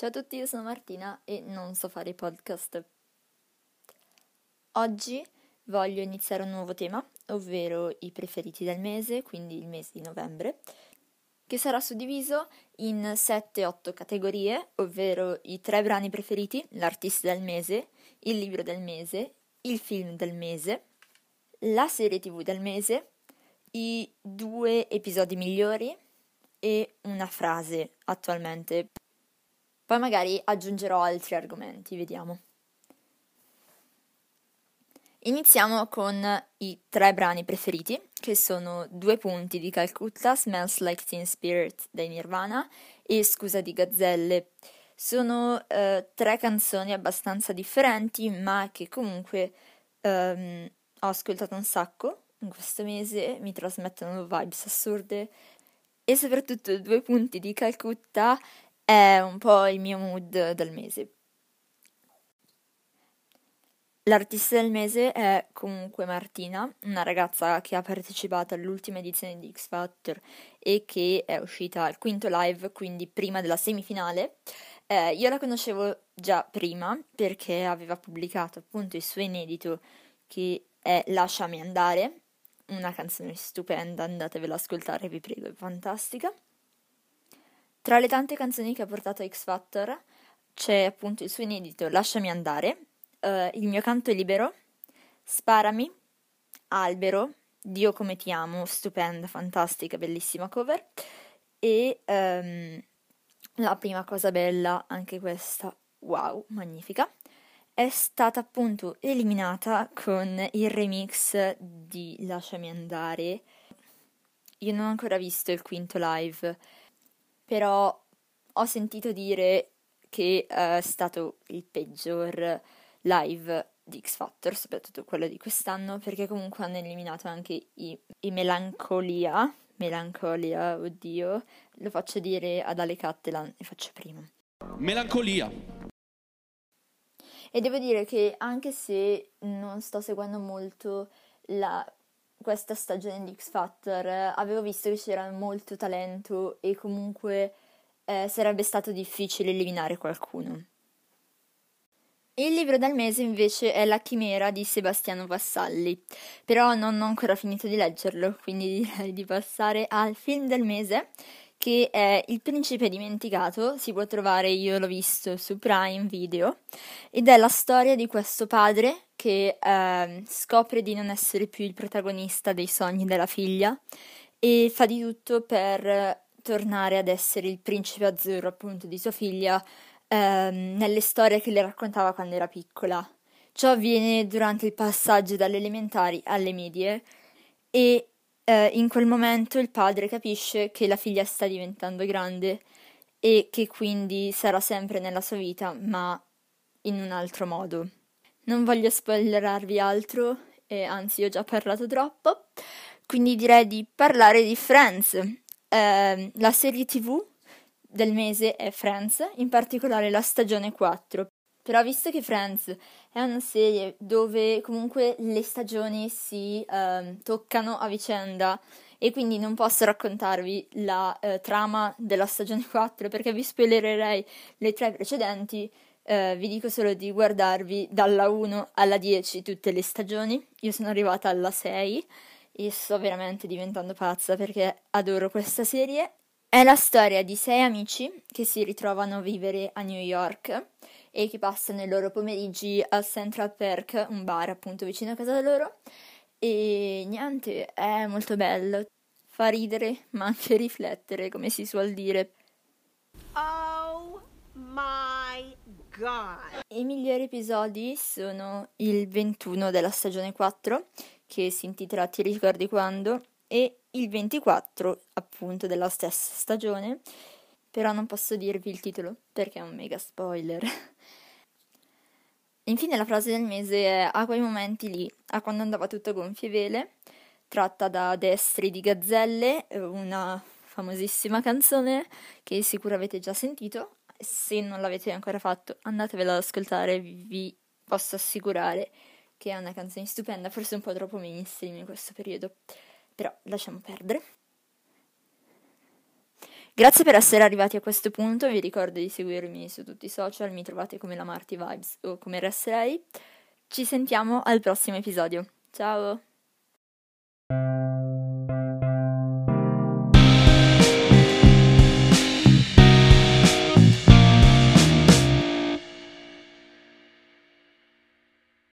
Ciao a tutti, io sono Martina e non so fare i podcast. Oggi voglio iniziare un nuovo tema, ovvero i preferiti del mese, quindi il mese di novembre, che sarà suddiviso in 7-8 categorie, ovvero i tre brani preferiti, l'artista del mese, il libro del mese, il film del mese, la serie tv del mese, i due episodi migliori e una frase attualmente poi magari aggiungerò altri argomenti, vediamo. Iniziamo con i tre brani preferiti, che sono Due punti di Calcutta, Smells Like Teen Spirit dei Nirvana e Scusa di Gazzelle. Sono eh, tre canzoni abbastanza differenti, ma che comunque ehm, ho ascoltato un sacco in questo mese, mi trasmettono vibes assurde e soprattutto Due punti di Calcutta è un po' il mio mood del mese. L'artista del mese è comunque Martina, una ragazza che ha partecipato all'ultima edizione di X Factor e che è uscita al quinto live, quindi prima della semifinale. Eh, io la conoscevo già prima perché aveva pubblicato appunto il suo inedito che è Lasciami andare, una canzone stupenda, andatevela ad ascoltare, vi prego, è fantastica. Tra le tante canzoni che ha portato a X Factor c'è appunto il suo inedito Lasciami andare, uh, Il mio canto è libero, Sparami, Albero, Dio come ti amo, stupenda, fantastica, bellissima cover e um, la prima cosa bella, anche questa, wow, magnifica, è stata appunto eliminata con il remix di Lasciami andare. Io non ho ancora visto il quinto live però ho sentito dire che eh, è stato il peggior live di X Factor, soprattutto quello di quest'anno, perché comunque hanno eliminato anche i, i Melancolia. Melancolia, oddio, lo faccio dire ad Ale Cattelan e faccio prima. Melancolia. E devo dire che anche se non sto seguendo molto la questa stagione di X Factor avevo visto che c'era molto talento e comunque eh, sarebbe stato difficile eliminare qualcuno. Il libro del mese invece è La chimera di Sebastiano Vassalli, però non ho ancora finito di leggerlo, quindi direi di passare al film del mese che è Il principe dimenticato, si può trovare, io l'ho visto su Prime Video, ed è la storia di questo padre che eh, scopre di non essere più il protagonista dei sogni della figlia e fa di tutto per tornare ad essere il principe azzurro appunto di sua figlia eh, nelle storie che le raccontava quando era piccola. Ciò avviene durante il passaggio dalle elementari alle medie e eh, in quel momento il padre capisce che la figlia sta diventando grande e che quindi sarà sempre nella sua vita, ma in un altro modo. Non voglio spoilerarvi altro, e anzi ho già parlato troppo, quindi direi di parlare di Friends. Eh, la serie tv del mese è Friends, in particolare la stagione 4. Però visto che Friends è una serie dove comunque le stagioni si eh, toccano a vicenda e quindi non posso raccontarvi la eh, trama della stagione 4 perché vi spoilererei le tre precedenti, eh, vi dico solo di guardarvi dalla 1 alla 10 tutte le stagioni. Io sono arrivata alla 6 e sto veramente diventando pazza perché adoro questa serie. È la storia di sei amici che si ritrovano a vivere a New York e che passano i loro pomeriggi al Central Park, un bar appunto vicino a casa loro. E niente, è molto bello, fa ridere ma anche riflettere, come si suol dire. Oh my god! I migliori episodi sono il 21 della stagione 4, che si intitola Ti ricordi quando, e il 24 appunto della stessa stagione, però non posso dirvi il titolo perché è un mega spoiler. Infine la frase del mese è a quei momenti lì, a quando andava tutto a gonfie vele, tratta da Destri di Gazzelle, una famosissima canzone che sicuro avete già sentito. Se non l'avete ancora fatto, andatevela ad ascoltare, vi posso assicurare che è una canzone stupenda, forse un po' troppo mainstream in questo periodo, però lasciamo perdere. Grazie per essere arrivati a questo punto, vi ricordo di seguirmi su tutti i social, mi trovate come la Marty Vibes o come RSLay. Ci sentiamo al prossimo episodio. Ciao!